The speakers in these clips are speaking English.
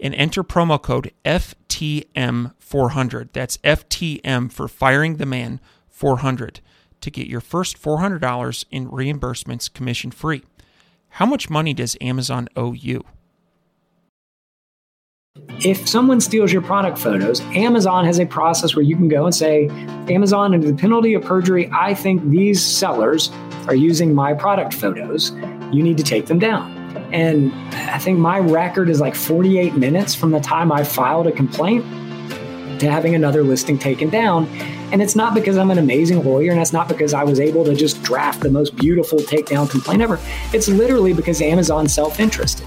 and enter promo code FTM400. That's FTM for Firing the Man 400 to get your first $400 in reimbursements commission free. How much money does Amazon owe you? If someone steals your product photos, Amazon has a process where you can go and say, Amazon, under the penalty of perjury, I think these sellers are using my product photos. You need to take them down. And I think my record is like 48 minutes from the time I filed a complaint to having another listing taken down. And it's not because I'm an amazing lawyer, and that's not because I was able to just draft the most beautiful takedown complaint ever. It's literally because Amazon's self interested.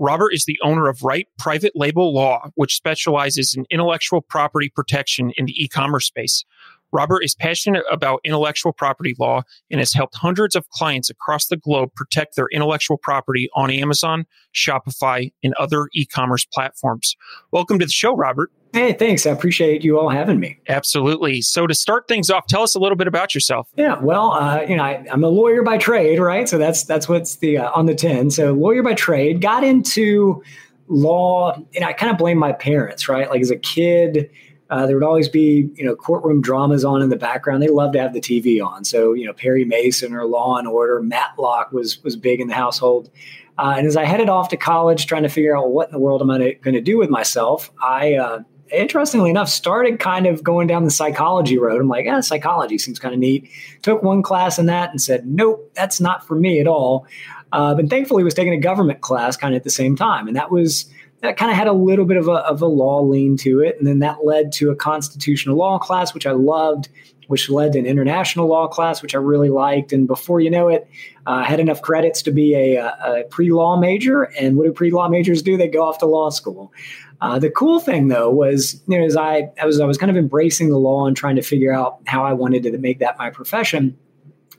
Robert is the owner of Wright Private Label Law, which specializes in intellectual property protection in the e commerce space. Robert is passionate about intellectual property law and has helped hundreds of clients across the globe protect their intellectual property on Amazon, Shopify, and other e commerce platforms. Welcome to the show, Robert. Hey, thanks. I appreciate you all having me. Absolutely. So, to start things off, tell us a little bit about yourself. Yeah, well, uh, you know, I, am a lawyer by trade, right? So that's that's what's the uh, on the tin. So, lawyer by trade. Got into law, and I kind of blame my parents, right? Like as a kid, uh, there would always be, you know, courtroom dramas on in the background. They loved to have the TV on. So, you know, Perry Mason or Law and Order, Matlock was was big in the household. Uh, and as I headed off to college, trying to figure out well, what in the world am I going to do with myself, I uh, interestingly enough, started kind of going down the psychology road. I'm like, ah, psychology seems kind of neat. Took one class in that and said, nope, that's not for me at all. Uh, but thankfully, was taking a government class kind of at the same time, and that was that kind of had a little bit of a, of a law lean to it, and then that led to a constitutional law class, which I loved, which led to an international law class, which I really liked. And before you know it, uh, I had enough credits to be a, a pre law major. And what do pre law majors do? They go off to law school. Uh, the cool thing though was, you know, as I, I was I was kind of embracing the law and trying to figure out how I wanted to make that my profession.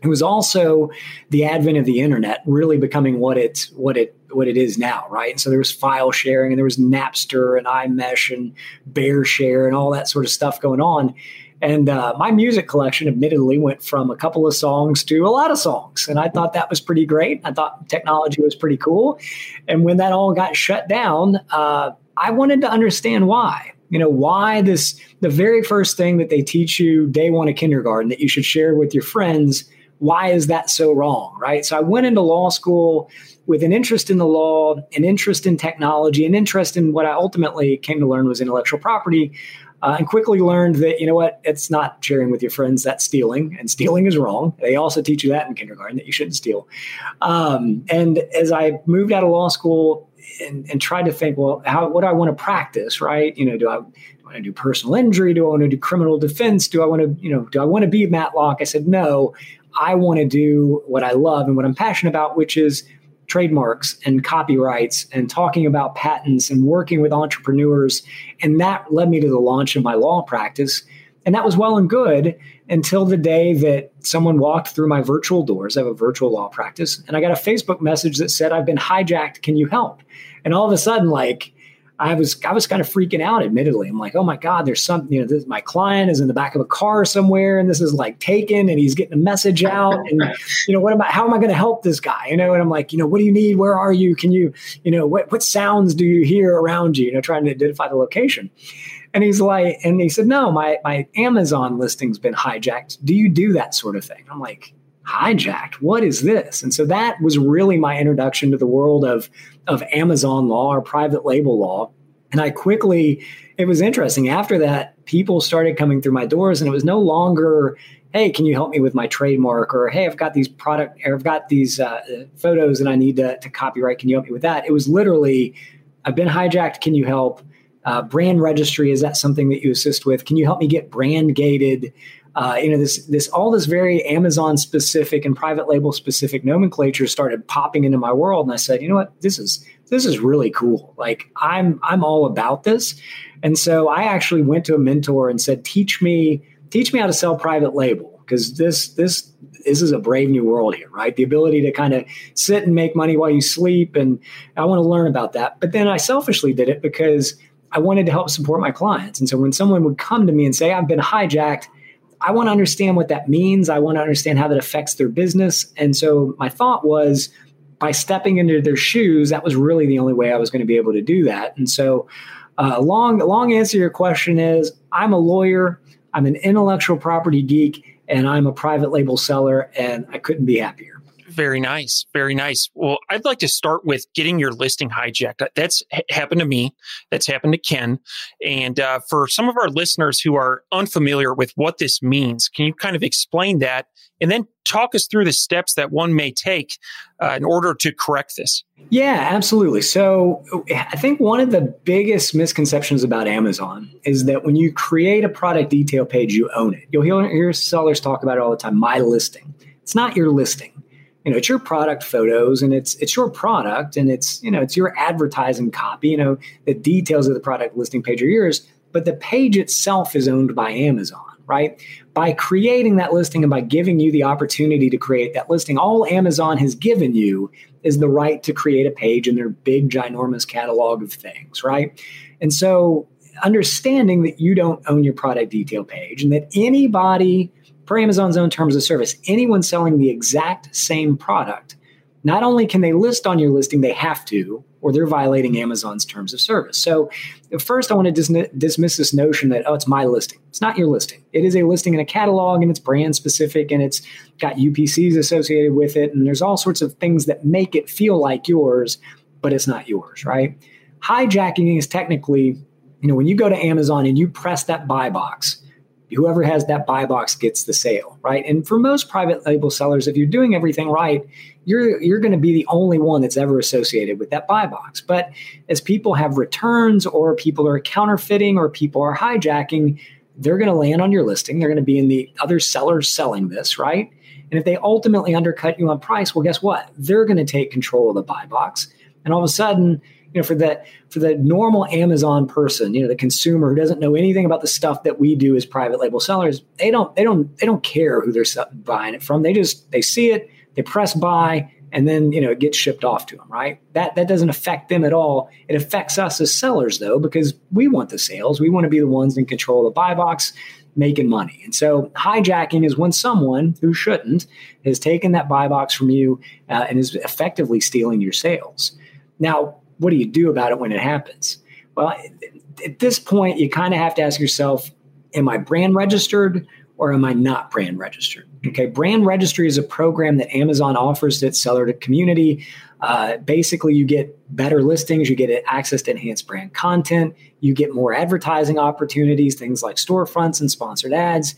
It was also the advent of the internet really becoming what it what it what it is now, right? And so there was file sharing and there was Napster and iMesh and BearShare and all that sort of stuff going on. And uh, my music collection, admittedly, went from a couple of songs to a lot of songs. And I thought that was pretty great. I thought technology was pretty cool. And when that all got shut down, uh, I wanted to understand why. You know, why this, the very first thing that they teach you day one of kindergarten that you should share with your friends, why is that so wrong, right? So I went into law school with an interest in the law, an interest in technology, an interest in what I ultimately came to learn was intellectual property. Uh, and quickly learned that you know what it's not sharing with your friends that's stealing and stealing is wrong they also teach you that in kindergarten that you shouldn't steal um, and as i moved out of law school and, and to think, well, how what do I want to practice, right? You know, do I, do I want to do personal injury? Do I want to do criminal defense? Do I want to, you know, do I want to be Matlock? I said, no, I want to do what I love and what I'm passionate about, which is trademarks and copyrights and talking about patents and working with entrepreneurs. And that led me to the launch of my law practice. And that was well and good until the day that someone walked through my virtual doors. I have a virtual law practice, and I got a Facebook message that said, I've been hijacked. Can you help? And all of a sudden, like, I was I was kind of freaking out. Admittedly, I'm like, oh my god, there's something. you know, this, my client is in the back of a car somewhere, and this is like taken, and he's getting a message out, and you know, what am I? How am I going to help this guy? You know, and I'm like, you know, what do you need? Where are you? Can you, you know, what what sounds do you hear around you? You know, trying to identify the location. And he's like, and he said, no, my, my Amazon listing's been hijacked. Do you do that sort of thing? I'm like, hijacked? What is this? And so that was really my introduction to the world of, of Amazon law or private label law. And I quickly, it was interesting. After that, people started coming through my doors, and it was no longer, hey, can you help me with my trademark? Or hey, I've got these product, or I've got these uh, photos and I need to, to copyright. Can you help me with that? It was literally, I've been hijacked. Can you help? Uh, brand registry is that something that you assist with? Can you help me get brand gated? Uh, you know this this all this very Amazon specific and private label specific nomenclature started popping into my world, and I said, you know what, this is this is really cool. Like I'm I'm all about this, and so I actually went to a mentor and said, teach me teach me how to sell private label because this this this is a brave new world here, right? The ability to kind of sit and make money while you sleep, and I want to learn about that. But then I selfishly did it because I wanted to help support my clients, and so when someone would come to me and say, "I've been hijacked," I want to understand what that means. I want to understand how that affects their business. And so my thought was by stepping into their shoes, that was really the only way I was going to be able to do that. And so, uh, long, long answer to your question is I'm a lawyer, I'm an intellectual property geek, and I'm a private label seller, and I couldn't be happier. Very nice. Very nice. Well, I'd like to start with getting your listing hijacked. That's happened to me. That's happened to Ken. And uh, for some of our listeners who are unfamiliar with what this means, can you kind of explain that and then talk us through the steps that one may take uh, in order to correct this? Yeah, absolutely. So I think one of the biggest misconceptions about Amazon is that when you create a product detail page, you own it. You'll hear sellers talk about it all the time my listing. It's not your listing you know it's your product photos and it's it's your product and it's you know it's your advertising copy you know the details of the product listing page are yours but the page itself is owned by amazon right? By creating that listing and by giving you the opportunity to create that listing all amazon has given you is the right to create a page in their big ginormous catalog of things right? And so understanding that you don't own your product detail page and that anybody per Amazon's own terms of service, anyone selling the exact same product, not only can they list on your listing, they have to, or they're violating Amazon's terms of service. So, first, I want to dis- dismiss this notion that, oh, it's my listing. It's not your listing. It is a listing in a catalog and it's brand specific and it's got UPCs associated with it. And there's all sorts of things that make it feel like yours, but it's not yours, right? Hijacking is technically, you know, when you go to Amazon and you press that buy box, whoever has that buy box gets the sale, right? And for most private label sellers, if you're doing everything right, you're you're going to be the only one that's ever associated with that buy box. But as people have returns or people are counterfeiting or people are hijacking, they're going to land on your listing. They're going to be in the other sellers selling this, right? And if they ultimately undercut you on price, well, guess what? They're going to take control of the buy box. And all of a sudden, you know, for that for the normal Amazon person, you know, the consumer who doesn't know anything about the stuff that we do as private label sellers, they don't they don't they don't care who they're buying it from. They just they see it, they press buy, and then you know it gets shipped off to them. Right? That that doesn't affect them at all. It affects us as sellers though because we want the sales. We want to be the ones in control of the buy box making money. And so hijacking is when someone who shouldn't has taken that buy box from you uh, and is effectively stealing your sales. Now, what do you do about it when it happens? Well, at this point, you kind of have to ask yourself, am I brand registered or am I not brand registered? Okay, brand registry is a program that Amazon offers to its seller to community. Uh, basically, you get better listings, you get access to enhanced brand content, you get more advertising opportunities, things like storefronts and sponsored ads.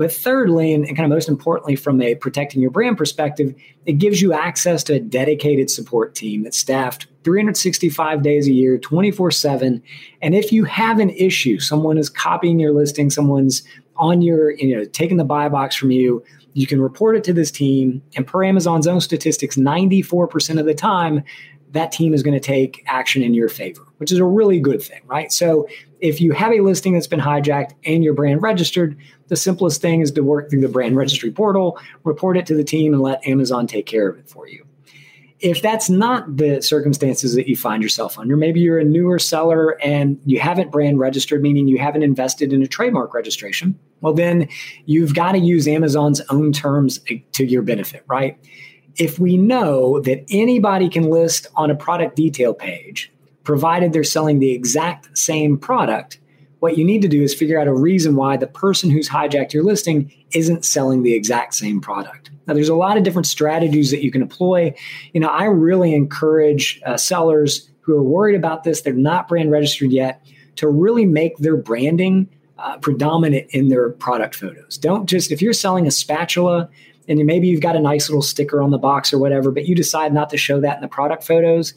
But thirdly, and, kind of most importantly, from a protecting your brand perspective, it gives you access to a dedicated support team that's staffed 365 days a year, 24 7. And if you have an issue, someone is copying your listing, someone's on your, you know, taking the buy box from you, you can report it to this team. And per Amazon's own statistics, 94% of the time, that team is going to take action in your favor, which is a really good thing, right? So if you have a listing that's been hijacked and your brand registered, the simplest thing is to work through the brand registry portal, report it to the team, and let Amazon take care of it for you. If that's not the circumstances that you find yourself under, maybe you're a newer seller and you haven't brand registered, meaning you haven't invested in a trademark registration, well, then you've got to use Amazon's own terms to your benefit, right? If we know that anybody can list on a product detail page, provided they're selling the exact same product, what you need to do is figure out a reason why the person who's hijacked your listing isn't selling the exact same product. Now, there's a lot of different strategies that you can employ. You know, I really encourage uh, sellers who are worried about this, they're not brand registered yet, to really make their branding uh, predominant in their product photos. Don't just, if you're selling a spatula and maybe you've got a nice little sticker on the box or whatever, but you decide not to show that in the product photos,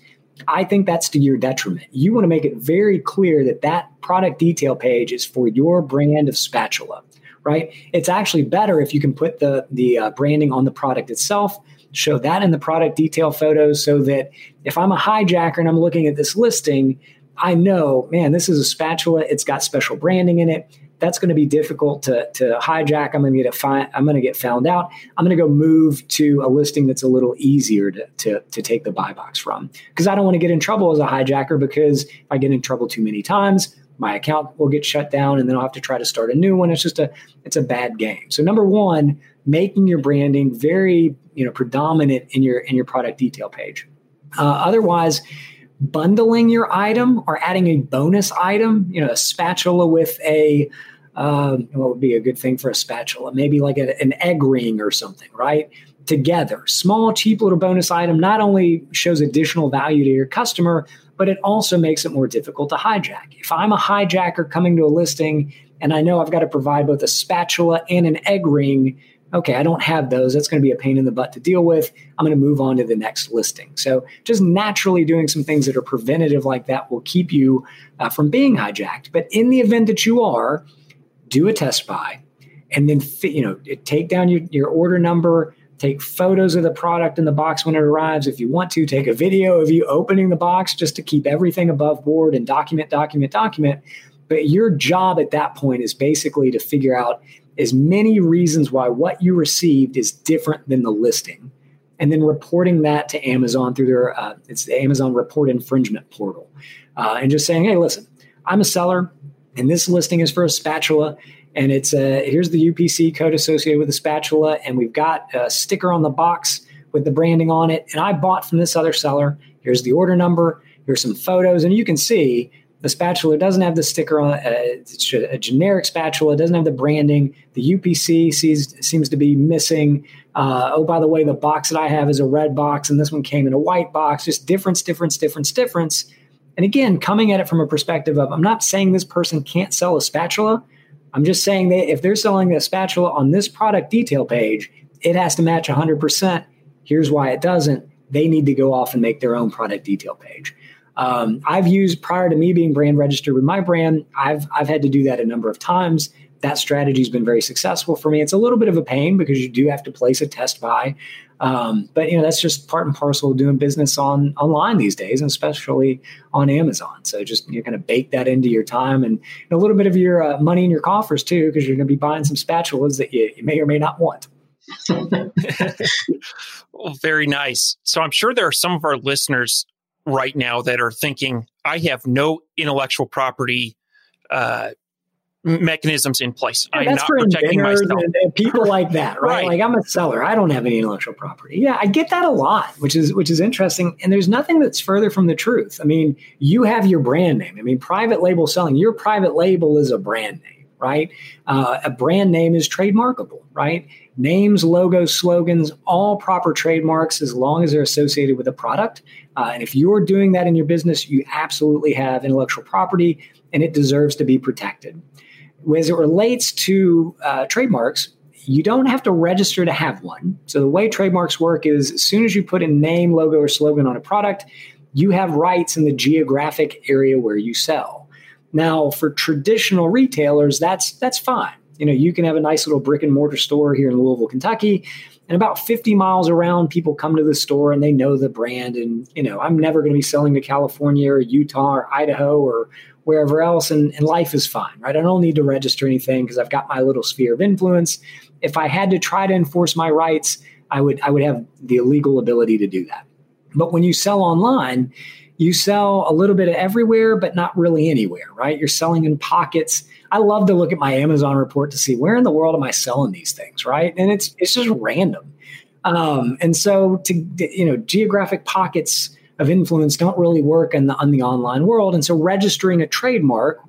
I think that's to your detriment. You want to make it very clear that that product detail page is for your brand of spatula, right? It's actually better if you can put the the uh, branding on the product itself, show that in the product detail photos, so that if I'm a hijacker and I'm looking at this listing, I know, man, this is a spatula. It's got special branding in it that's going to be difficult to, to hijack. I'm going to get I'm going to get found out. I'm going to go move to a listing that's a little easier to, to, to take the buy box from because I don't want to get in trouble as a hijacker because if I get in trouble too many times, my account will get shut down and then I'll have to try to start a new one. It's just a it's a bad game. So number one, making your branding very you know predominant in your in your product detail page. Uh, otherwise, bundling your item or adding a bonus item, you know, a spatula with a um, what would be a good thing for a spatula? Maybe like a, an egg ring or something, right? Together, small, cheap little bonus item not only shows additional value to your customer, but it also makes it more difficult to hijack. If I'm a hijacker coming to a listing and I know I've got to provide both a spatula and an egg ring, okay, I don't have those. That's going to be a pain in the butt to deal with. I'm going to move on to the next listing. So, just naturally doing some things that are preventative like that will keep you uh, from being hijacked. But in the event that you are, do a test buy, and then you know take down your, your order number, take photos of the product in the box when it arrives. If you want to, take a video of you opening the box just to keep everything above board and document, document, document. But your job at that point is basically to figure out as many reasons why what you received is different than the listing, and then reporting that to Amazon through their uh, it's the Amazon Report Infringement portal, uh, and just saying, hey, listen, I'm a seller. And this listing is for a spatula. And it's a, here's the UPC code associated with the spatula. And we've got a sticker on the box with the branding on it. And I bought from this other seller. Here's the order number. Here's some photos. And you can see the spatula doesn't have the sticker on it. Uh, it's a generic spatula. It doesn't have the branding. The UPC sees, seems to be missing. Uh, oh, by the way, the box that I have is a red box, and this one came in a white box. Just difference, difference, difference, difference. And again, coming at it from a perspective of I'm not saying this person can't sell a spatula. I'm just saying that if they're selling a spatula on this product detail page, it has to match 100%. Here's why it doesn't. They need to go off and make their own product detail page. Um, I've used prior to me being brand registered with my brand, I've I've had to do that a number of times. That strategy has been very successful for me. It's a little bit of a pain because you do have to place a test buy um, but you know that's just part and parcel of doing business on online these days, and especially on Amazon. So just you're going to bake that into your time and, and a little bit of your uh, money in your coffers too, because you're going to be buying some spatulas that you, you may or may not want. well, very nice. So I'm sure there are some of our listeners right now that are thinking, I have no intellectual property uh, mechanisms in place. Yeah, I'm not protecting myself. And, and people like that, right? right? Like I'm a seller. I don't have any intellectual property. Yeah, I get that a lot, which is which is interesting. And there's nothing that's further from the truth. I mean, you have your brand name. I mean, private label selling. Your private label is a brand name, right? Uh, a brand name is trademarkable, right? Names, logos, slogans, all proper trademarks as long as they're associated with a product. Uh, and if you're doing that in your business, you absolutely have intellectual property and it deserves to be protected as it relates to uh, trademarks, you don't have to register to have one. So the way trademarks work is as soon as you put a name, logo, or slogan on a product, you have rights in the geographic area where you sell. Now, for traditional retailers, that's that's fine. You know, you can have a nice little brick and mortar store here in Louisville, Kentucky, and about 50 miles around, people come to the store and they know the brand. And you know, I'm never going to be selling to California or Utah or Idaho or wherever else, and, and life is fine, right? I don't need to register anything because I've got my little sphere of influence. If I had to try to enforce my rights, I would I would have the legal ability to do that. But when you sell online, you sell a little bit of everywhere, but not really anywhere, right? You're selling in pockets. I love to look at my Amazon report to see where in the world am I selling these things, right? And it's it's just random. Um, and so to you know, geographic pockets of influence don't really work in the, on the online world. And so registering a trademark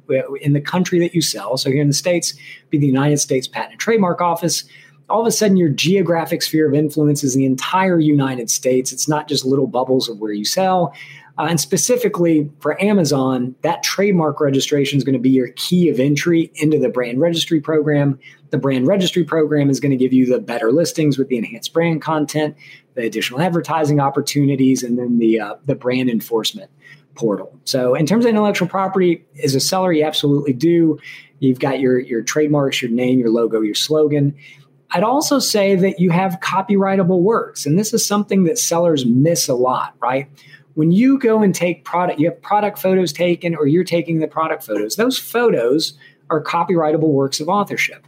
in the country that you sell, so here in the States, be the United States Patent and Trademark Office, all of a sudden your geographic sphere of influence is the entire United States. It's not just little bubbles of where you sell. Uh, and specifically for Amazon, that trademark registration is going to be your key of entry into the brand registry program. The brand registry program is going to give you the better listings with the enhanced brand content, the additional advertising opportunities, and then the uh, the brand enforcement portal. So, in terms of intellectual property, as a seller, you absolutely do. You've got your your trademarks, your name, your logo, your slogan. I'd also say that you have copyrightable works, and this is something that sellers miss a lot, right? when you go and take product, you have product photos taken or you're taking the product photos, those photos are copyrightable works of authorship.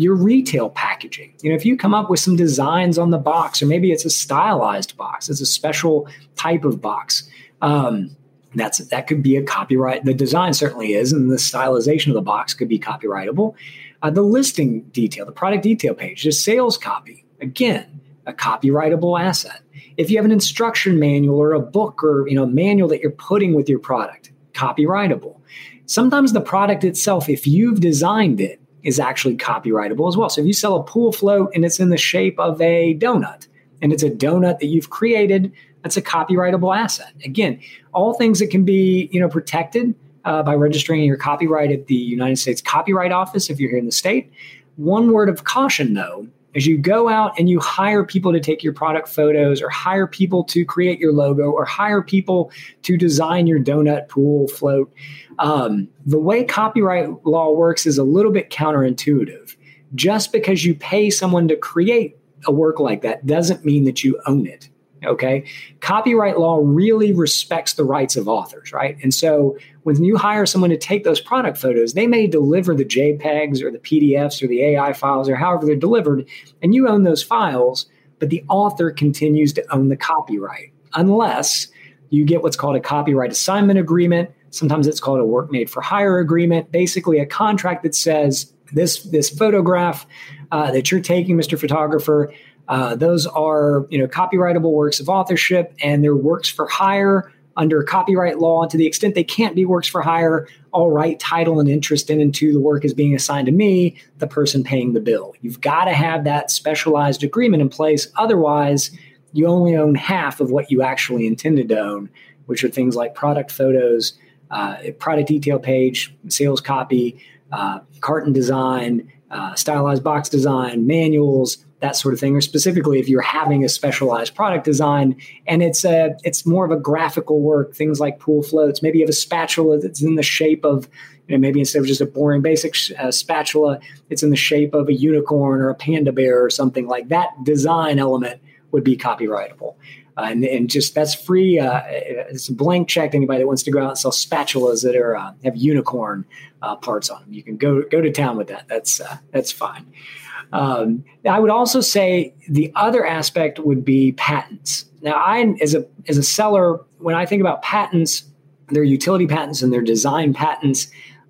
Your retail packaging, you know, if you come up with some designs on the box, or maybe it's a stylized box, it's a special type of box. Um, that's that could be a copyright. The design certainly is, and the stylization of the box could be copyrightable. Uh, the listing detail, the product detail page, the sales copy, again, a copyrightable asset if you have an instruction manual or a book or you know manual that you're putting with your product copyrightable sometimes the product itself if you've designed it is actually copyrightable as well. So if you sell a pool float and it's in the shape of a donut and it's a donut that you've created that's a copyrightable asset. Again all things that can be you know protected uh, by registering your copyright at the united states copyright office if you're here in the state. One word of caution though as you go out and you hire people to take your product photos or hire people to create your logo or hire people to design your donut pool float um, the way copyright law works is a little bit counterintuitive just because you pay someone to create a work like that doesn't mean that you own it Okay. Copyright law really respects the rights of authors, right? And so when you hire someone to take those product photos, they may deliver the JPEGs or the PDFs or the AI files or however they're delivered, and you own those files, but the author continues to own the copyright unless you get what's called a copyright assignment agreement. Sometimes it's called a work made for hire agreement, basically a contract that says this, this photograph uh, that you're taking, Mr. Photographer, uh, those are you know copyrightable works of authorship, and they're works for hire under copyright law. And to the extent they can't be works for hire, all right, title and interest in and the work is being assigned to me, the person paying the bill. You've got to have that specialized agreement in place. Otherwise, you only own half of what you actually intended to own, which are things like product photos, uh, product detail page, sales copy, uh, carton design, uh, stylized box design, manuals, that sort of thing, or specifically if you're having a specialized product design and it's a it's more of a graphical work, things like pool floats. Maybe you have a spatula that's in the shape of you know, maybe instead of just a boring basic uh, spatula, it's in the shape of a unicorn or a panda bear or something like that. Design element would be copyrightable. Uh, and, and, just that's free. Uh, it's a blank check to anybody that wants to go out and sell spatulas that are uh, have unicorn uh, parts on them. You can go go to town with that. That's uh, that's fine. Um, I would also say the other aspect would be patents. Now, I as a as a seller, when I think about patents, their utility patents and their design patents,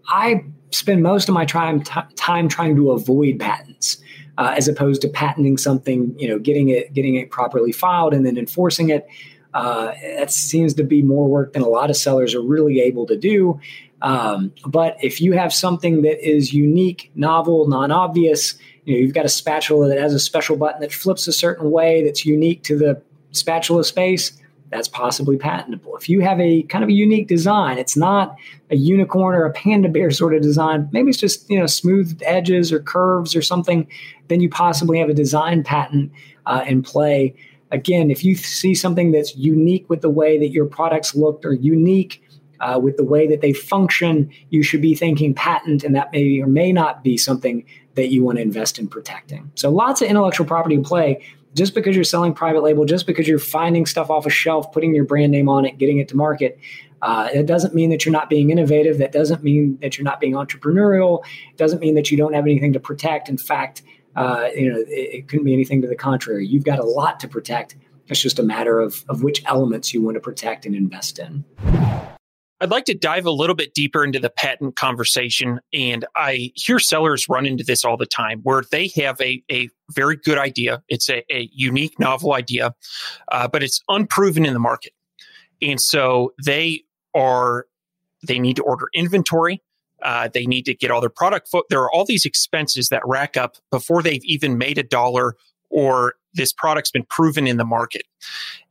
I spend most of my time t- time trying to avoid patents. Uh, as opposed to patenting something, you know, getting it getting it properly filed and then enforcing it. Uh, that seems to be more work than a lot of sellers are really able to do. Um, but if you have something that is unique, novel, non-obvious, you know, you've got a spatula that has a special button that flips a certain way that's unique to the spatula space, that's possibly patentable. If you have a kind of a unique design, it's not a unicorn or a panda bear sort of design, maybe it's just, you know, smooth edges or curves or something, then you possibly have a design patent uh, in play. Again, if you see something that's unique with the way that your products looked or unique uh, with the way that they function, you should be thinking patent, and that may or may not be something that you want to invest in protecting. So lots of intellectual property play. Just because you're selling private label, just because you're finding stuff off a shelf, putting your brand name on it, getting it to market, uh, it doesn't mean that you're not being innovative. That doesn't mean that you're not being entrepreneurial. It doesn't mean that you don't have anything to protect. In fact, uh, you know, it, it couldn't be anything to the contrary. You've got a lot to protect. It's just a matter of, of which elements you want to protect and invest in. I'd like to dive a little bit deeper into the patent conversation. And I hear sellers run into this all the time where they have a, a very good idea. It's a, a unique, novel idea, uh, but it's unproven in the market. And so they are, they need to order inventory. Uh, they need to get all their product. Fo- there are all these expenses that rack up before they've even made a dollar or this product's been proven in the market.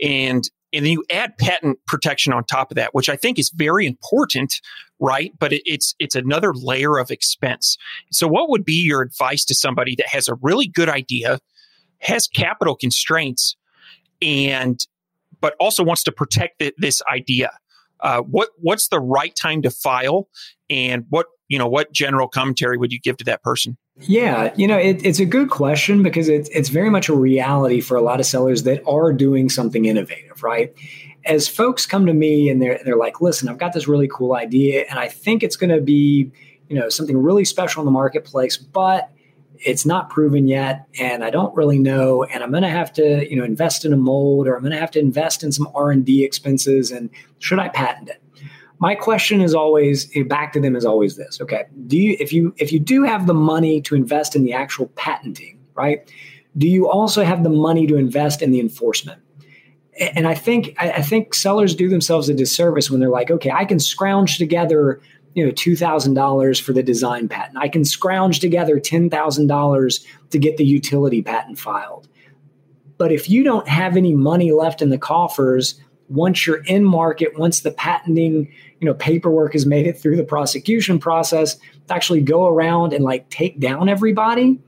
And and then you add patent protection on top of that, which I think is very important, right? But it, it's it's another layer of expense. So, what would be your advice to somebody that has a really good idea, has capital constraints, and but also wants to protect the, this idea? Uh, what what's the right time to file, and what you know what general commentary would you give to that person? Yeah, you know, it, it's a good question because it's it's very much a reality for a lot of sellers that are doing something innovative, right? As folks come to me and they're they're like, "Listen, I've got this really cool idea, and I think it's going to be, you know, something really special in the marketplace, but it's not proven yet, and I don't really know, and I'm going to have to, you know, invest in a mold, or I'm going to have to invest in some R and D expenses, and should I patent it?" my question is always eh, back to them is always this okay do you if you if you do have the money to invest in the actual patenting right do you also have the money to invest in the enforcement and i think i think sellers do themselves a disservice when they're like okay i can scrounge together you know $2000 for the design patent. I can scrounge together $10000 to get the utility patent filed. But if you don't have any money left in the coffers once you're in market once the patenting you know paperwork has made it through the prosecution process to actually go around and like take down everybody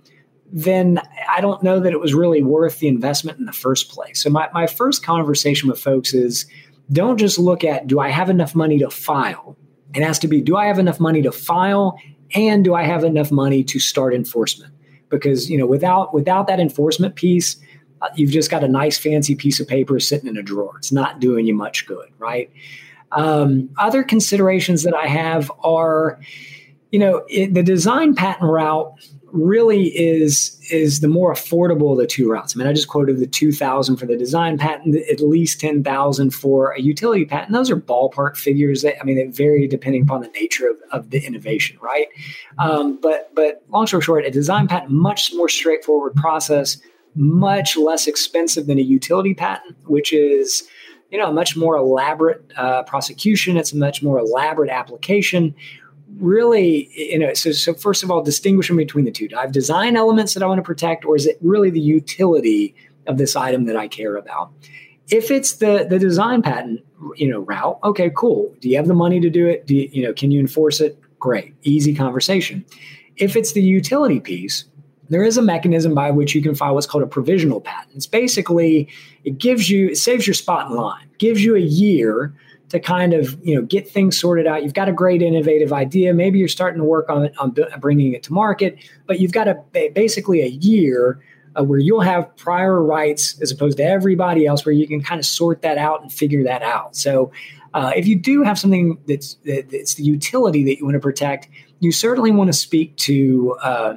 then i don't know that it was really worth the investment in the first place. So my, my first conversation with folks is don't just look at do i have enough money to file it has to be do i have enough money to file? And do i have enough money to start enforcement? Because you know without without that enforcement piece uh, you've just got a nice fancy piece of paper sitting in a drawer. It's not doing you much good right? Um, other considerations that I have are, you know, it, the design patent route really is is the more affordable of the two routes. I mean, I just quoted the two thousand for the design patent, at least ten thousand for a utility patent. Those are ballpark figures. That, I mean, they vary depending upon the nature of, of the innovation, right? Um, but but long story short, a design patent much more straightforward process, much less expensive than a utility patent, which is you know, a much more elaborate uh, prosecution. It's a much more elaborate application. Really, you know, so, so first of all, distinguishing between the two. Do I have design elements that I want to protect, or is it really the utility of this item that I care about? If it's the the design patent, you know, route, okay, cool. Do you have the money to do it? Do you, you know, can you enforce it? Great, easy conversation. If it's the utility piece, there is a mechanism by which you can file what's called a provisional patent. It's basically it gives you it saves your spot in line, gives you a year to kind of you know get things sorted out. You've got a great innovative idea. Maybe you're starting to work on it on bringing it to market, but you've got a basically a year uh, where you'll have prior rights as opposed to everybody else, where you can kind of sort that out and figure that out. So, uh, if you do have something that's that's the utility that you want to protect, you certainly want to speak to uh,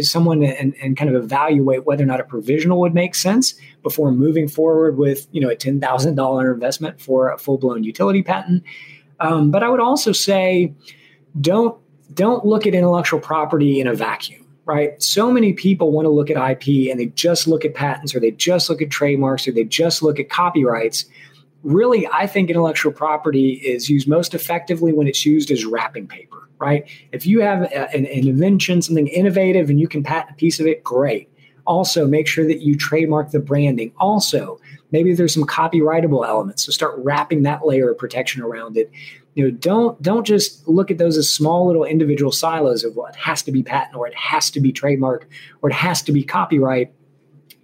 someone and, and kind of evaluate whether or not a provisional would make sense before moving forward with you know a ten thousand dollar investment for a full blown utility patent. Um, but I would also say don't don't look at intellectual property in a vacuum. Right. So many people want to look at IP and they just look at patents or they just look at trademarks or they just look at copyrights really, I think intellectual property is used most effectively when it's used as wrapping paper, right? If you have a, an, an, invention, something innovative, and you can patent a piece of it, great. Also, make sure that you trademark the branding. Also, maybe there's some copyrightable elements, so start wrapping that layer of protection around it. You know, don't don't just look at those as small little individual silos of what has to be patent or it has to be trademark or it has to be copyright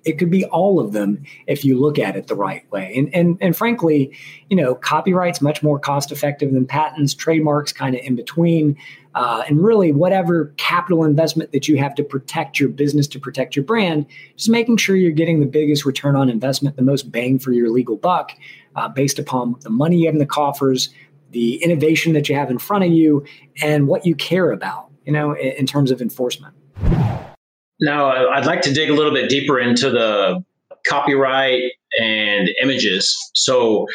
it could be all of them if you look at it the right way. And and and frankly, you know, copyright's much more cost effective than patents, trademarks kind of in between. Uh, and really, whatever capital investment that you have to protect your business, to protect your brand, just making sure you're getting the biggest return on investment, the most bang for your legal buck, uh, based upon the money you have in the coffers, the innovation that you have in front of you, and what you care about, you know, in, in terms of enforcement. Now, I'd like to dig a little bit deeper into the copyright and images. So,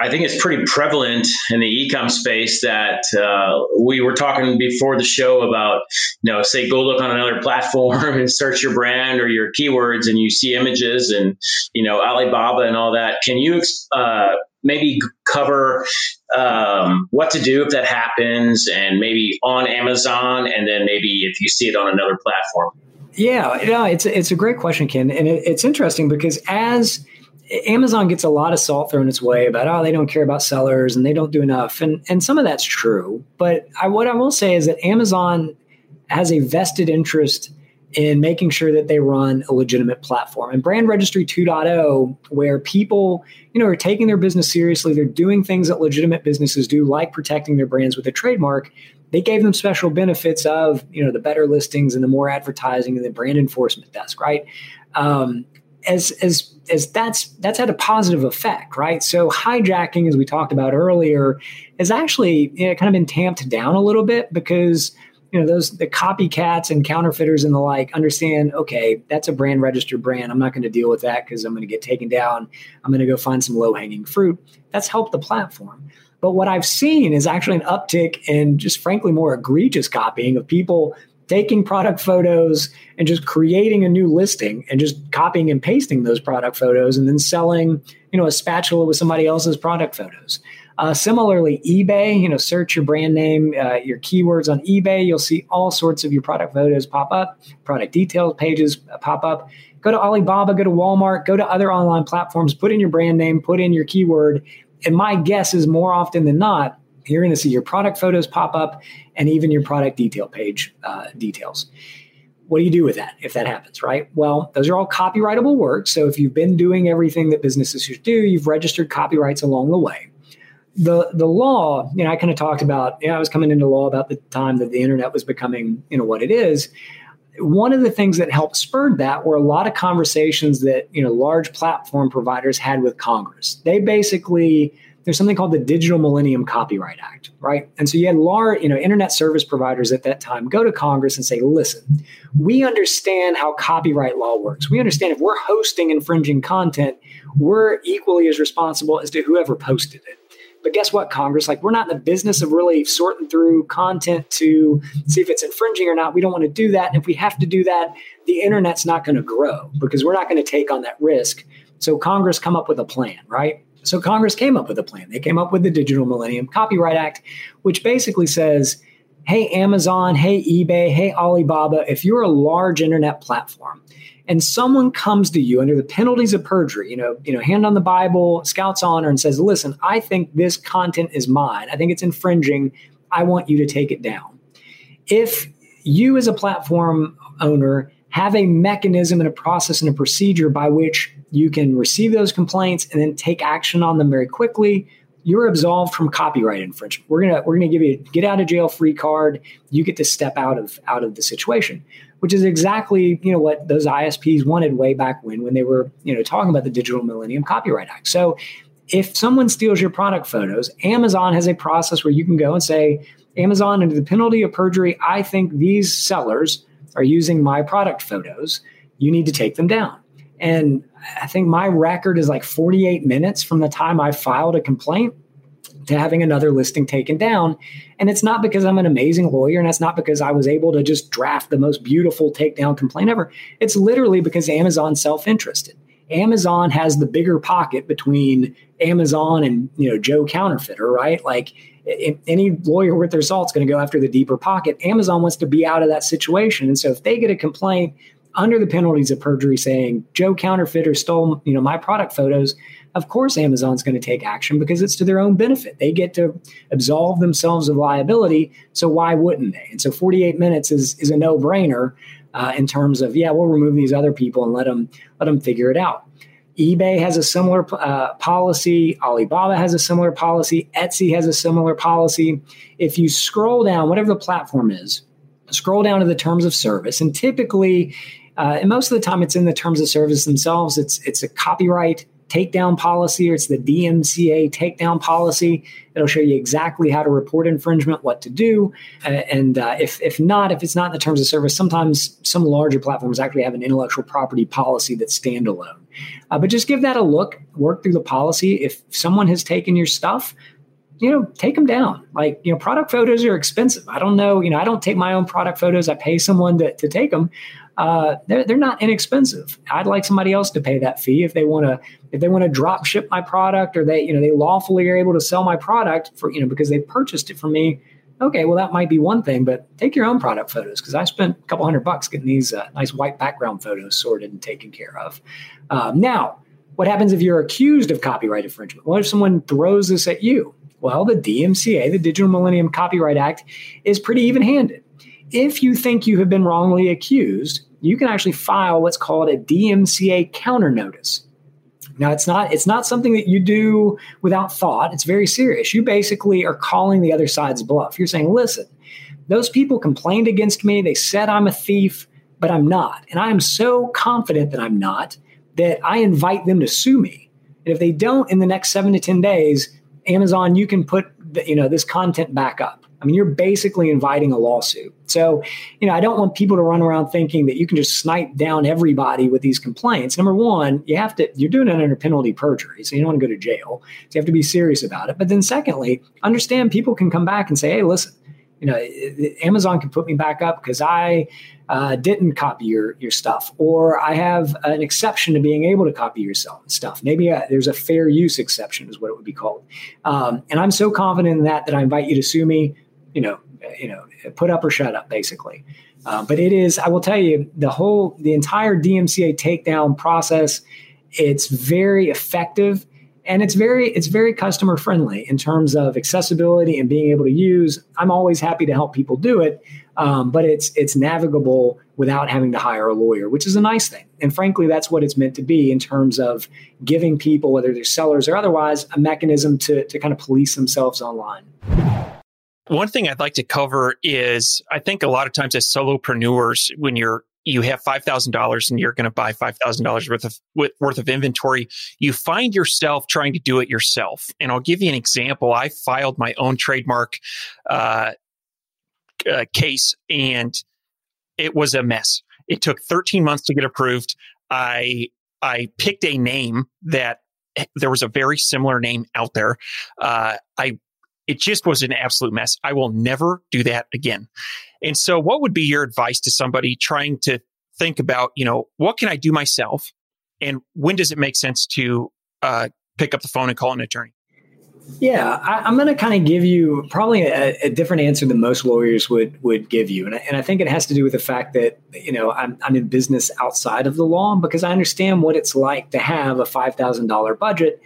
I think it's pretty prevalent in the ecom space that uh, we were talking before the show about, you know, say go look on another platform and search your brand or your keywords and you see images and, you know, Alibaba and all that. Can you uh, maybe cover um, what to do if that happens, and maybe on Amazon, and then maybe if you see it on another platform? Yeah, yeah, it's it's a great question, Ken, and it, it's interesting because as Amazon gets a lot of salt thrown its way about oh they don't care about sellers and they don't do enough, and and some of that's true. But I, what I will say is that Amazon has a vested interest in making sure that they run a legitimate platform. And Brand Registry 2.0, where people, you know, are taking their business seriously, they're doing things that legitimate businesses do, like protecting their brands with a trademark. They gave them special benefits of, you know, the better listings and the more advertising and the brand enforcement desk, right? Um, as as as that's that's had a positive effect, right? So hijacking, as we talked about earlier, has actually you know, kind of been tamped down a little bit because you know those the copycats and counterfeiters and the like understand okay that's a brand registered brand i'm not going to deal with that because i'm going to get taken down i'm going to go find some low hanging fruit that's helped the platform but what i've seen is actually an uptick in just frankly more egregious copying of people taking product photos and just creating a new listing and just copying and pasting those product photos and then selling you know a spatula with somebody else's product photos uh, similarly, eBay, you know, search your brand name, uh, your keywords on eBay. You'll see all sorts of your product photos pop up, product details pages pop up. Go to Alibaba, go to Walmart, go to other online platforms, put in your brand name, put in your keyword. And my guess is more often than not, you're going to see your product photos pop up and even your product detail page uh, details. What do you do with that if that happens, right? Well, those are all copyrightable works. So if you've been doing everything that businesses should do, you've registered copyrights along the way the the law, you know, I kind of talked about, know, I was coming into law about the time that the internet was becoming, you know, what it is. One of the things that helped spurred that were a lot of conversations that, you know, large platform providers had with Congress. They basically there's something called the Digital Millennium Copyright Act, right? And so you had large, you know, internet service providers at that time go to Congress and say, "Listen, we understand how copyright law works. We understand if we're hosting infringing content, we're equally as responsible as to whoever posted it." But guess what, Congress? Like, we're not in the business of really sorting through content to see if it's infringing or not. We don't want to do that. And if we have to do that, the internet's not going to grow because we're not going to take on that risk. So Congress come up with a plan, right? So Congress came up with a plan. They came up with the Digital Millennium Copyright Act, which basically says, hey, Amazon, hey, eBay, hey, Alibaba, if you're a large internet platform and someone comes to you under the penalties of perjury, you know, you know, hand on the Bible, scouts honor, and says, "Listen, I think this content is mine. I think it's infringing. I want you to take it down." If you, as a platform owner, have a mechanism and a process and a procedure by which you can receive those complaints and then take action on them very quickly, you're absolved from copyright infringement. We're gonna we're gonna give you a get out of jail free card. You get to step out of out of the situation which is exactly you know what those ISPs wanted way back when when they were you know talking about the Digital Millennium Copyright Act. So if someone steals your product photos, Amazon has a process where you can go and say, Amazon, under the penalty of perjury, I think these sellers are using my product photos. You need to take them down. And I think my record is like 48 minutes from the time I filed a complaint to having another listing taken down. And it's not because I'm an amazing lawyer and it's not because I was able to just draft the most beautiful takedown complaint ever. It's literally because Amazon's self-interested. Amazon has the bigger pocket between Amazon and you know Joe counterfeiter, right? Like any lawyer worth their salt is going to go after the deeper pocket. Amazon wants to be out of that situation, and so if they get a complaint under the penalties of perjury saying Joe counterfeiter stole you know my product photos, of course Amazon's going to take action because it's to their own benefit. They get to absolve themselves of liability, so why wouldn't they? And so 48 minutes is is a no-brainer uh, in terms of yeah, we'll remove these other people and let them let them figure it out. eBay has a similar uh, policy. Alibaba has a similar policy. Etsy has a similar policy. If you scroll down, whatever the platform is, scroll down to the terms of service, and typically, uh, and most of the time, it's in the terms of service themselves. It's it's a copyright takedown policy or it's the DMCA takedown policy. It'll show you exactly how to report infringement, what to do. Uh, and uh, if, if not, if it's not in the terms of service, sometimes some larger platforms actually have an intellectual property policy that's standalone. Uh, but just give that a look, work through the policy. If someone has taken your stuff, you know, take them down. Like, you know, product photos are expensive. I don't know, you know, I don't take my own product photos. I pay someone to, to take them. Uh, they're, they're not inexpensive. I'd like somebody else to pay that fee if they want to if they want to drop ship my product or they you know they lawfully are able to sell my product for you know because they purchased it from me. Okay, well that might be one thing, but take your own product photos because I spent a couple hundred bucks getting these uh, nice white background photos sorted and taken care of. Um, now, what happens if you're accused of copyright infringement? What if someone throws this at you? Well, the DMCA, the Digital Millennium Copyright Act, is pretty even handed. If you think you have been wrongly accused, you can actually file what's called a DMCA counter notice. Now it's not it's not something that you do without thought. It's very serious. You basically are calling the other side's bluff. You're saying, "Listen, those people complained against me. They said I'm a thief, but I'm not. And I am so confident that I'm not that I invite them to sue me. And if they don't in the next 7 to 10 days, Amazon, you can put you know this content back up. I mean, you're basically inviting a lawsuit. So, you know, I don't want people to run around thinking that you can just snipe down everybody with these complaints. Number one, you have to, you're doing it under penalty perjury. So you don't want to go to jail. So you have to be serious about it. But then, secondly, understand people can come back and say, hey, listen, you know, Amazon can put me back up because I uh, didn't copy your your stuff, or I have an exception to being able to copy your stuff. Maybe a, uh, there's a fair use exception, is what it would be called. Um, and I'm so confident in that that I invite you to sue me. You know, you know, put up or shut up, basically. Uh, but it is, I will tell you, the whole, the entire DMCA takedown process. It's very effective and it's very it's very customer friendly in terms of accessibility and being able to use. I'm always happy to help people do it um, but it's it's navigable without having to hire a lawyer which is a nice thing. And frankly that's what it's meant to be in terms of giving people whether they're sellers or otherwise a mechanism to, to kind of police themselves online. One thing I'd like to cover is I think a lot of times as solopreneurs, when you're you have $5,000 and you're going to buy $5,000 worth of worth of inventory, you find yourself trying to do it yourself. And I'll give you an example. I filed my own trademark uh, uh, case and it was a mess. It took 13 months to get approved. I I picked a name that there was a very similar name out there. Uh, I it just was an absolute mess. I will never do that again. And so, what would be your advice to somebody trying to think about, you know, what can I do myself? And when does it make sense to uh, pick up the phone and call an attorney? Yeah, I, am going to kind of give you probably a, a, different answer than most lawyers would would give you, and I, and I think it has to do with the fact that you know I'm, I'm in business outside of the law because I understand what it's like to have a five thousand dollar budget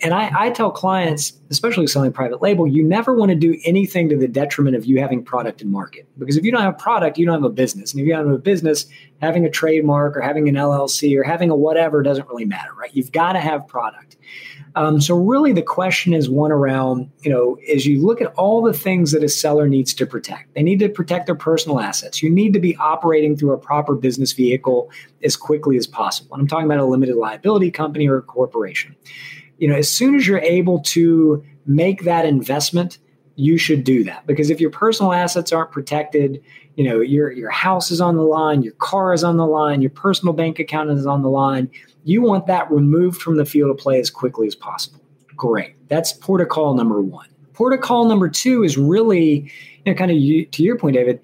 and I, I, tell clients, especially selling private label, you never want to do anything to the detriment of you having product and market. Because if you don't have product, you don't have a business. And if you don't have a business, having a trademark or having an LLC or having a whatever doesn't really matter, right? You've got to have product. Um, so really, the question is one around, you know, as you look at all the things that a seller needs to protect. They need to protect their personal assets. You need to be operating through a proper business vehicle as quickly as possible. And I'm talking about a limited liability company or a corporation you know, as soon as you're able to make that investment, you should do that because if your personal assets aren't protected, you know, your your house is on the line, your car is on the line, your personal bank account is on the line. You want that removed from the field of play as quickly as possible. Great. That's protocol number 1. Protocol number 2 is really, you know, kind of you, to your point David,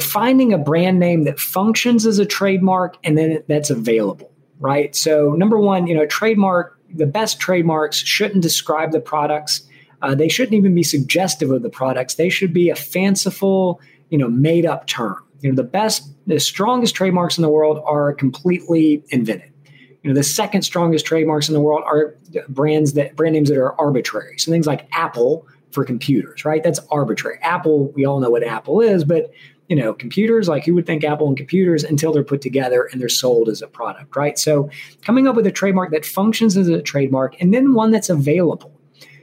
finding a brand name that functions as a trademark and then that's available, right? So number 1, you know, trademark the best trademarks shouldn't describe the products. Uh, they shouldn't even be suggestive of the products. They should be a fanciful, you know, made up term. You know, the best, the strongest trademarks in the world are completely invented. You know, the second strongest trademarks in the world are brands that brand names that are arbitrary. So things like Apple for computers, right? That's arbitrary. Apple, we all know what Apple is, but you know, computers, like who would think Apple and computers until they're put together and they're sold as a product, right? So coming up with a trademark that functions as a trademark and then one that's available.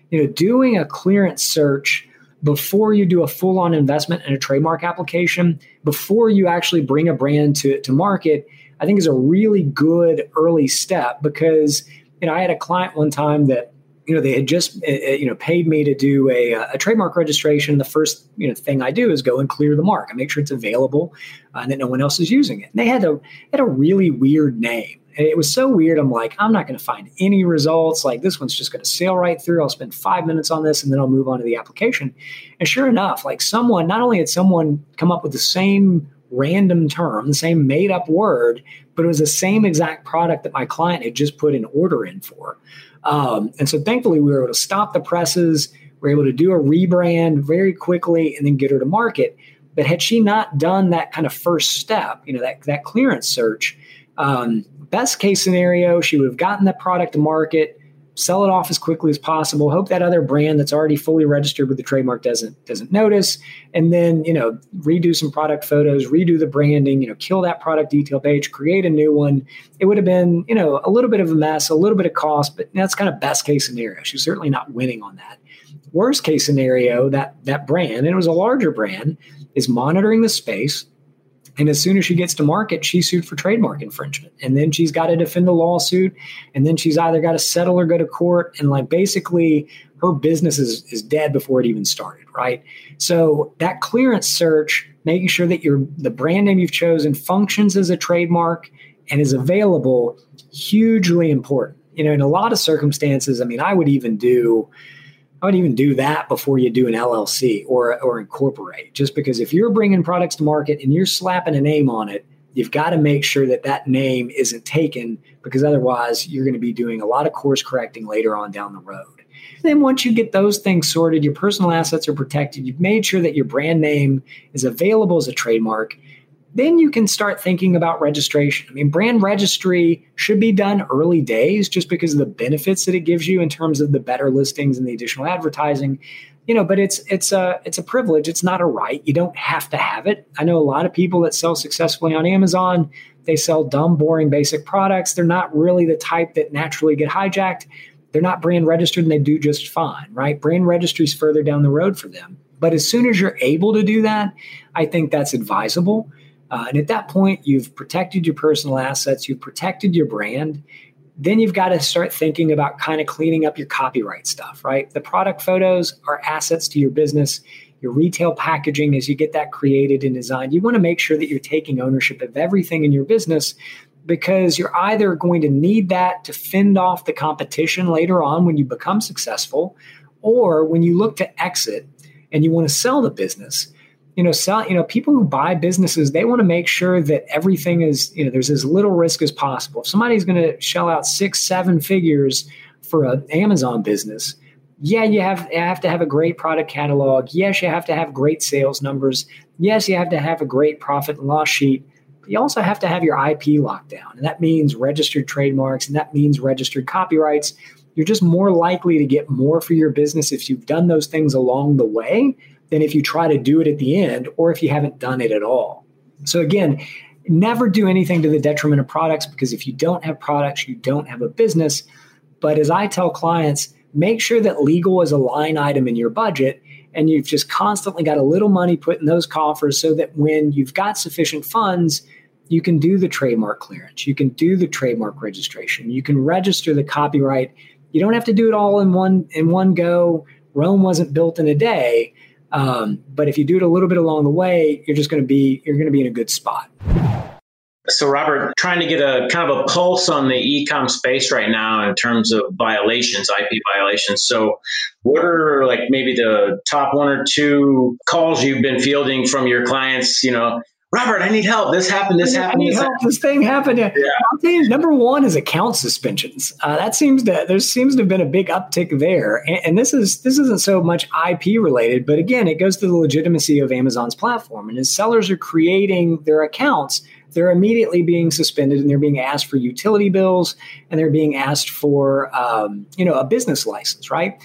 You know, doing a clearance search before you do a full-on investment in a trademark application, before you actually bring a brand to, to market, I think is a really good early step because you know I had a client one time that you know, they had just, uh, uh, you know, paid me to do a, uh, a, trademark registration. The first, you know, thing I do is go and clear the mark. I make sure it's available uh, and that no one else is using it. And they had a had a really weird name. And it was so weird. I'm like, I'm not going to find any results. Like this one's just going to sail right through. I'll spend five minutes on this and then I'll move on to the application. And sure enough, like someone, not only had someone come up with the same random term, the same made up word, but it was the same exact product that my client had just put an order in for. Um, and so thankfully, we were able to stop the presses. We were able to do a rebrand very quickly and then get her to market. But had she not done that kind of first step, you know, that, that clearance search, um, best case scenario, she would have gotten that product to market, sell it off as quickly as possible. Hope that other brand that's already fully registered with the trademark doesn't doesn't notice, and then you know redo some product photos, redo the branding, you know, kill that product detail page, create a new one. It would have been you know a little bit of a mess, a little bit of cost, but that's kind of best case scenario. She's certainly not winning on that. Worst case scenario, that that brand, and it was a larger brand, is monitoring the space and as soon as she gets to market, she's sued for trademark infringement. And then she's got to defend a lawsuit. And then she's either got to settle or go to court. And like basically her business is, is dead before it even started, right? So that clearance search, making sure that your the brand name you've chosen functions as a trademark and is available, hugely important. You know, in a lot of circumstances, I mean, I would even do I would even do that before you do an LLC or or incorporate. Just because if you're bringing products to market and you're slapping a name on it, you've got to make sure that that name isn't taken because otherwise you're going to be doing a lot of course correcting later on down the road. Then once you get those things sorted, your personal assets are protected. You've made sure that your brand name is available as a trademark then you can start thinking about registration. I mean, brand registry should be done early days just because of the benefits that it gives you in terms of the better listings and the additional advertising. You know, but it's it's a it's a privilege. It's not a right. You don't have to have it. I know a lot of people that sell successfully on Amazon. They sell dumb, boring, basic products. They're not really the type that naturally get hijacked. They're not brand registered and they do just fine, right? Brand registry is further down the road for them. But as soon as you're able to do that, I think that's advisable. Uh, and at that point, you've protected your personal assets, you've protected your brand. Then you've got to start thinking about kind of cleaning up your copyright stuff, right? The product photos are assets to your business. Your retail packaging, as you get that created and designed, you want to make sure that you're taking ownership of everything in your business because you're either going to need that to fend off the competition later on when you become successful, or when you look to exit and you want to sell the business, you know, sell, you know, people who buy businesses, they want to make sure that everything is, you know, there's as little risk as possible. If somebody's going to shell out six, seven figures for an Amazon business, yeah, you have, you have to have a great product catalog. Yes, you have to have great sales numbers. Yes, you have to have a great profit and loss sheet. But you also have to have your IP locked down. And that means registered trademarks and that means registered copyrights. You're just more likely to get more for your business if you've done those things along the way than if you try to do it at the end or if you haven't done it at all. So, again, never do anything to the detriment of products because if you don't have products, you don't have a business. But as I tell clients, make sure that legal is a line item in your budget and you've just constantly got a little money put in those coffers so that when you've got sufficient funds, you can do the trademark clearance, you can do the trademark registration, you can register the copyright. You don't have to do it all in one in one go. Rome wasn't built in a day, um, but if you do it a little bit along the way, you're just going to be you're going to be in a good spot. So, Robert, trying to get a kind of a pulse on the e-com space right now in terms of violations, IP violations. So, what are like maybe the top one or two calls you've been fielding from your clients? You know, Robert, I need help. This happened. This happened. I need this help. happened. This thing happened. Yeah. You, number one is account suspensions. Uh, that seems to there seems to have been a big uptick there, and, and, this is this isn't so much IP related, but again, it goes to the legitimacy of Amazon's platform. And as sellers are creating their accounts, they're immediately being suspended, and they're being asked for utility bills, and they're being asked for um, you know a business license, right?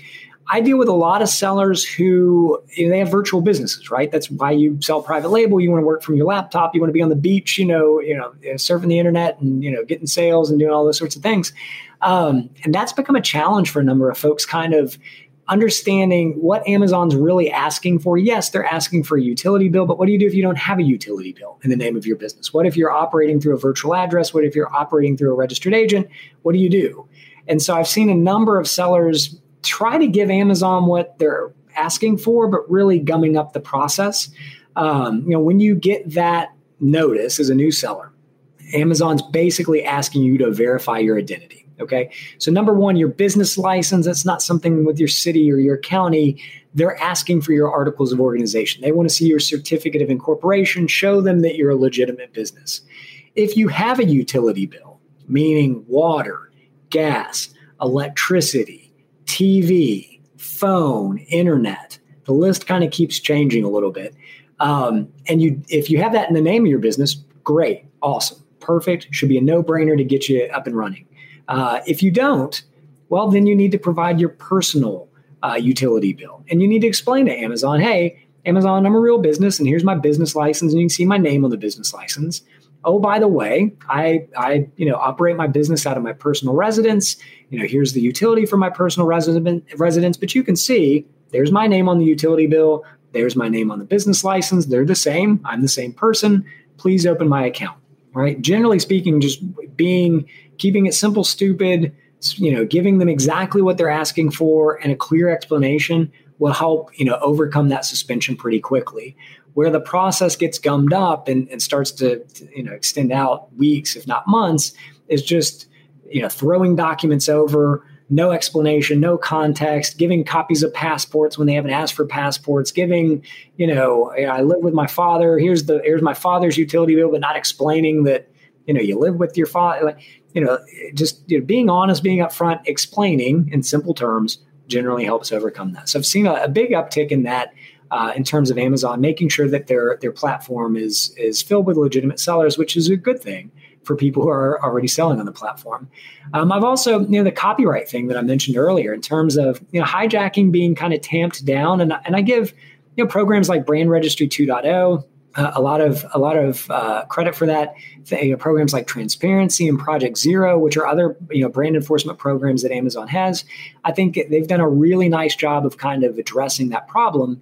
I deal with a lot of sellers who you know, they have virtual businesses, right? That's why you sell private label. You want to work from your laptop. You want to be on the beach, you know, you know, surfing the internet and you know, getting sales and doing all those sorts of things. Um, and that's become a challenge for a number of folks, kind of understanding what Amazon's really asking for. Yes, they're asking for a utility bill, but what do you do if you don't have a utility bill in the name of your business? What if you're operating through a virtual address? What if you're operating through a registered agent? What do you do? And so I've seen a number of sellers try to give Amazon what they're asking for, but really gumming up the process. Um, you know, when you get that notice as a new seller, Amazon's basically asking you to verify your identity. Okay. So, number one, your business license, that's not something with your city or your county. They're asking for your articles of organization. They want to see your certificate of incorporation, show them that you're a legitimate business. If you have a utility bill, meaning water, gas, electricity, TV, phone, internet, the list kind of keeps changing a little bit. Um, and you, if you have that in the name of your business, great, awesome, perfect, should be a no brainer to get you up and running. Uh, if you don't, well, then you need to provide your personal uh, utility bill. And you need to explain to Amazon, hey, Amazon, I'm a real business, and here's my business license, and you can see my name on the business license. Oh, by the way, I, I, you know, operate my business out of my personal residence. You know, here's the utility for my personal resident, residence, but you can see there's my name on the utility bill. There's my name on the business license. They're the same. I'm the same person. Please open my account. Right. Generally speaking, just being keeping it simple, stupid, you know, giving them exactly what they're asking for and a clear explanation will help, you know, overcome that suspension pretty quickly. Where the process gets gummed up and, and starts to, to, you know, extend out weeks, if not months, is just, you know, throwing documents over, no explanation, no context, giving copies of passports when they haven't asked for passports, giving, you know, I live with my father. Here's the here's my father's utility bill, but not explaining that, you know, you live with your father. Like, you know, just you know, being honest, being upfront, explaining in simple terms generally helps overcome that. So I've seen a, a big uptick in that uh, in terms of Amazon, making sure that their their platform is is filled with legitimate sellers, which is a good thing for people who are already selling on the platform. Um, I've also, you know, the copyright thing that I mentioned earlier in terms of you know hijacking being kind of tamped down, and and I give you know programs like Brand Registry 2.0 uh, a lot of a lot of uh, credit for that. You know, programs like Transparency and Project Zero, which are other you know brand enforcement programs that Amazon has, I think they've done a really nice job of kind of addressing that problem.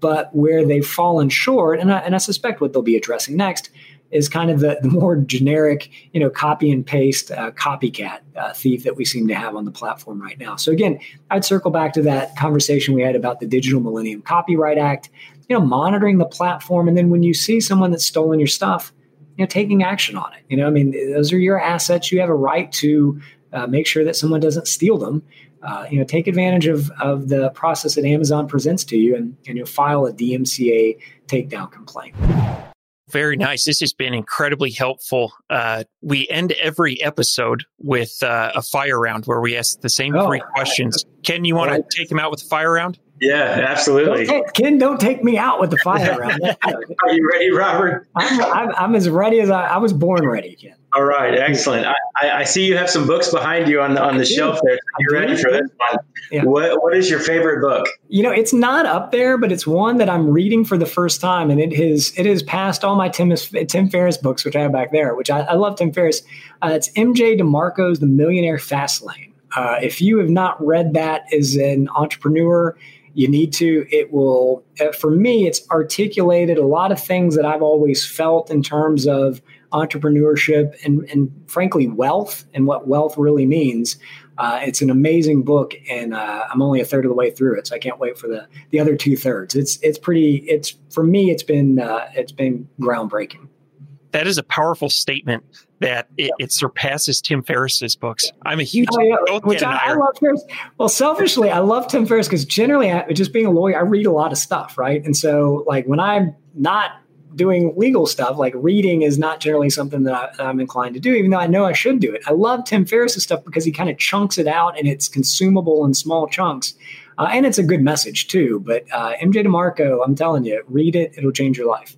But where they've fallen short, and I, and I suspect what they'll be addressing next, is kind of the, the more generic, you know, copy and paste uh, copycat uh, thief that we seem to have on the platform right now. So again, I'd circle back to that conversation we had about the Digital Millennium Copyright Act you know, monitoring the platform. And then when you see someone that's stolen your stuff, you know, taking action on it. You know, I mean, those are your assets. You have a right to uh, make sure that someone doesn't steal them. Uh, you know, take advantage of, of the process that Amazon presents to you and, and you'll file a DMCA takedown complaint. Very nice. This has been incredibly helpful. Uh, we end every episode with uh, a fire round where we ask the same oh, three questions. Ken, you want right. to take him out with a fire round? Yeah, absolutely. Don't take, Ken, don't take me out with the fire round. Are you ready, Robert? I'm, I'm, I'm, as ready as I, I was born ready, Ken. All right, excellent. I, I, see you have some books behind you on the on the shelf there. you ready for this one? Yeah. What What is your favorite book? You know, it's not up there, but it's one that I'm reading for the first time, and it has it has passed all my Tim Tim Ferriss books, which I have back there. Which I, I love Tim Ferriss. Uh, it's MJ DeMarco's The Millionaire Fast Lane. Uh, if you have not read that as an entrepreneur, you need to it will uh, for me it's articulated a lot of things that i've always felt in terms of entrepreneurship and, and frankly wealth and what wealth really means uh, it's an amazing book and uh, i'm only a third of the way through it so i can't wait for the the other two thirds it's it's pretty it's for me it's been uh, it's been groundbreaking that is a powerful statement that it, it, surpasses Tim Ferriss's books. I'm a huge oh, yeah. which I, I, love Ferriss. Well, selfishly, I love Tim Ferriss because generally, I, just being a lawyer, I read a lot of stuff, right? And so, like when I'm not doing legal stuff, like reading is not generally something that, I, am inclined to do, even though I know I should do it. I love Tim Ferriss's stuff because he kind of chunks it out and it's consumable in small chunks. Uh, and it's a good message too. But uh, MJ DeMarco, I'm telling you, read it; it'll change your life.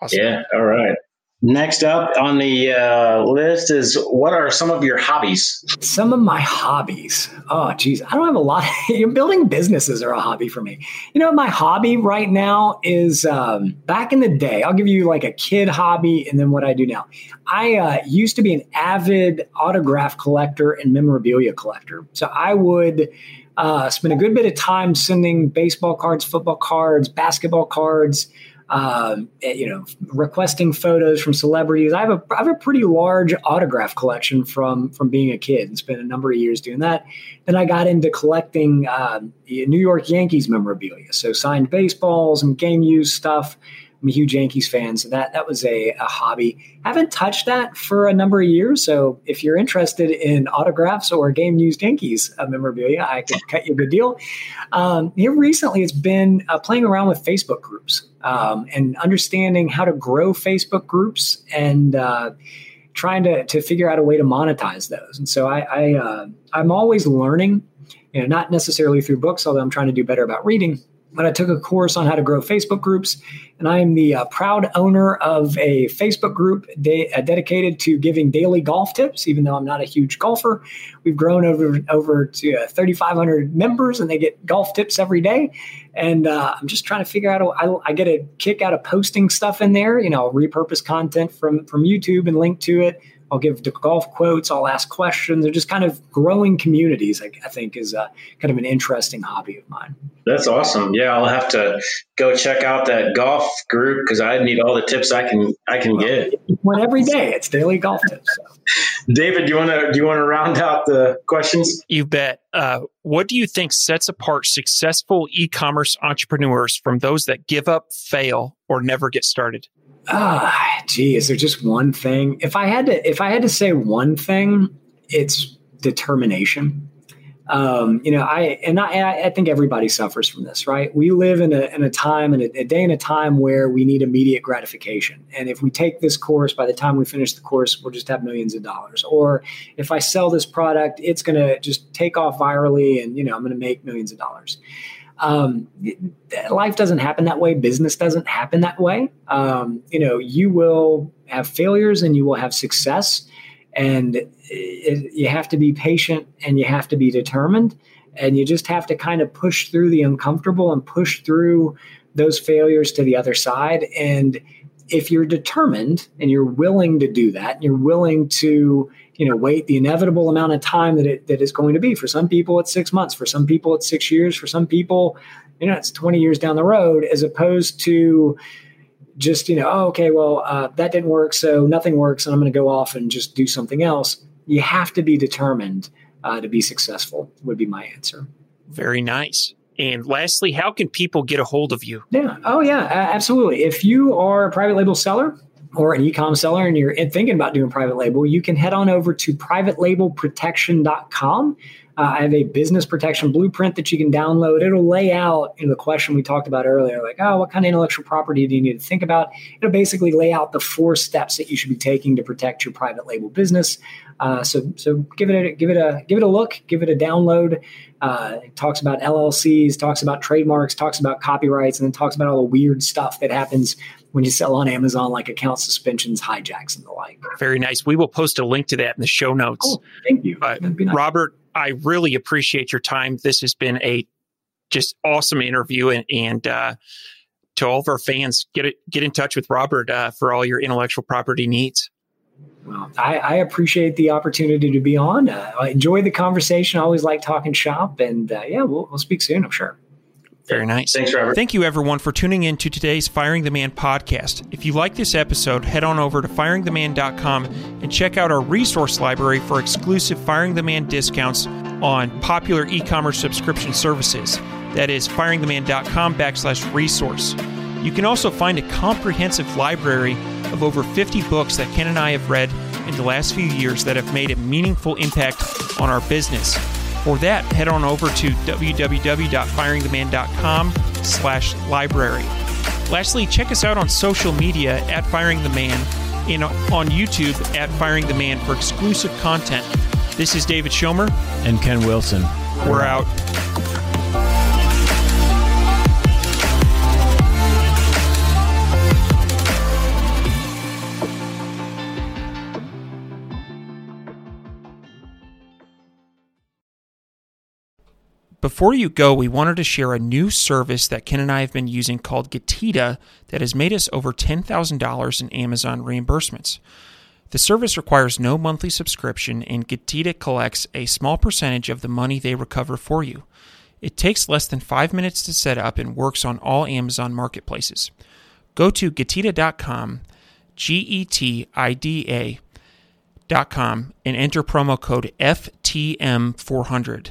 Awesome. Yeah. All right. Next up on the uh, list is what are some of your hobbies? Some of my hobbies. Oh, geez, I don't have a lot. building businesses are a hobby for me. You know, my hobby right now is um, back in the day. I'll give you like a kid hobby, and then what I do now. I uh, used to be an avid autograph collector and memorabilia collector. So I would. Uh, spend a good bit of time sending baseball cards, football cards, basketball cards, um, eh, you know, requesting photos from celebrities. I have a I have a pretty large autograph collection from from being a kid and spent a number of years doing that. Then I got into collecting uh, New York Yankees memorabilia, so signed baseballs and game used stuff. I'm a huge Yankees fan, so that that was a, a hobby. Haven't touched that for a number of years. So if you're interested in autographs or game used Yankees uh, memorabilia, I could cut you a good deal. Um, here recently, it's been uh, playing around with Facebook groups um, and understanding how to grow Facebook groups and uh, trying to to figure out a way to monetize those. And so I, I uh, I'm always learning. You know, not necessarily through books, although I'm trying to do better about reading but I took a course on how to grow Facebook groups, and I am the uh, proud owner of a Facebook group de- uh, dedicated to giving daily golf tips. Even though I'm not a huge golfer, we've grown over over to uh, 3,500 members, and they get golf tips every day. And uh, I'm just trying to figure out. I, I get a kick out of posting stuff in there. You know, repurpose content from from YouTube and link to it I'll give the golf quotes. I'll ask questions. They're just kind of growing communities. I, I think is a, kind of an interesting hobby of mine. That's awesome. Yeah, I'll have to go check out that golf group because I need all the tips I can I can get. One every day. It's daily golf tips. So. David, do you want to do you want to round out the questions? You bet. Uh, what do you think sets apart successful e-commerce entrepreneurs from those that give up, fail, or never get started? Ah, gee, is there just one thing? If I had to, if I had to say one thing, it's determination. Um, you know, I and I, I think everybody suffers from this, right? We live in a, in a time and a, day and a time where we need immediate gratification. And if we take this course, by the time we finish the course, we'll just have millions of dollars. Or if I sell this product, it's going to just take off virally, and you know, I'm going to make millions of dollars. Um, life doesn't happen that way. Business doesn't happen that way. Um, you know, you will have failures and you will have success, and it, you have to be patient and you have to be determined, and you just have to kind of push through the uncomfortable and push through those failures to the other side. And if you're determined and you're willing to do that, and you're willing to you know wait the inevitable amount of time that it that is going to be for some people it's six months for some people it's six years for some people you know it's 20 years down the road as opposed to just you know oh, okay well uh, that didn't work so nothing works and i'm going to go off and just do something else you have to be determined uh, to be successful would be my answer very nice and lastly, how can people get a hold of you? Yeah. Oh, yeah. absolutely. If you are a private label seller, or an e-com seller and you're thinking about doing private label, you can head on over to privatelabelprotection.com. Uh, I have a business protection blueprint that you can download. It'll lay out in the question we talked about earlier, like, oh, what kind of intellectual property do you need to think about? It'll basically lay out the four steps that you should be taking to protect your private label business. Uh, so, so give it a give it a give it a look, give it a download. Uh, it talks about LLCs, talks about trademarks, talks about copyrights, and then talks about all the weird stuff that happens when you sell on Amazon, like account suspensions, hijacks, and the like. Very nice. We will post a link to that in the show notes. Oh, thank you. Uh, nice. Robert, I really appreciate your time. This has been a just awesome interview, and, and uh, to all of our fans, get it, get in touch with Robert uh, for all your intellectual property needs. Well, I, I, appreciate the opportunity to be on. Uh, I enjoy the conversation. I always like talking shop, and uh, yeah, we'll, we'll speak soon. I'm sure. Very nice. Thanks, Robert. Thank you, everyone, for tuning in to today's Firing the Man podcast. If you like this episode, head on over to firingtheman.com and check out our resource library for exclusive Firing the Man discounts on popular e commerce subscription services. That is firingtheman.com backslash resource. You can also find a comprehensive library of over 50 books that Ken and I have read in the last few years that have made a meaningful impact on our business. For that, head on over to www.firingtheman.com slash library. Lastly, check us out on social media at Firing the Man and on YouTube at Firing the Man for exclusive content. This is David Schomer. And Ken Wilson. We're out. Before you go, we wanted to share a new service that Ken and I have been using called Getida that has made us over $10,000 in Amazon reimbursements. The service requires no monthly subscription, and Getida collects a small percentage of the money they recover for you. It takes less than five minutes to set up and works on all Amazon marketplaces. Go to Getida.com, G E T I D A.com, and enter promo code FTM400.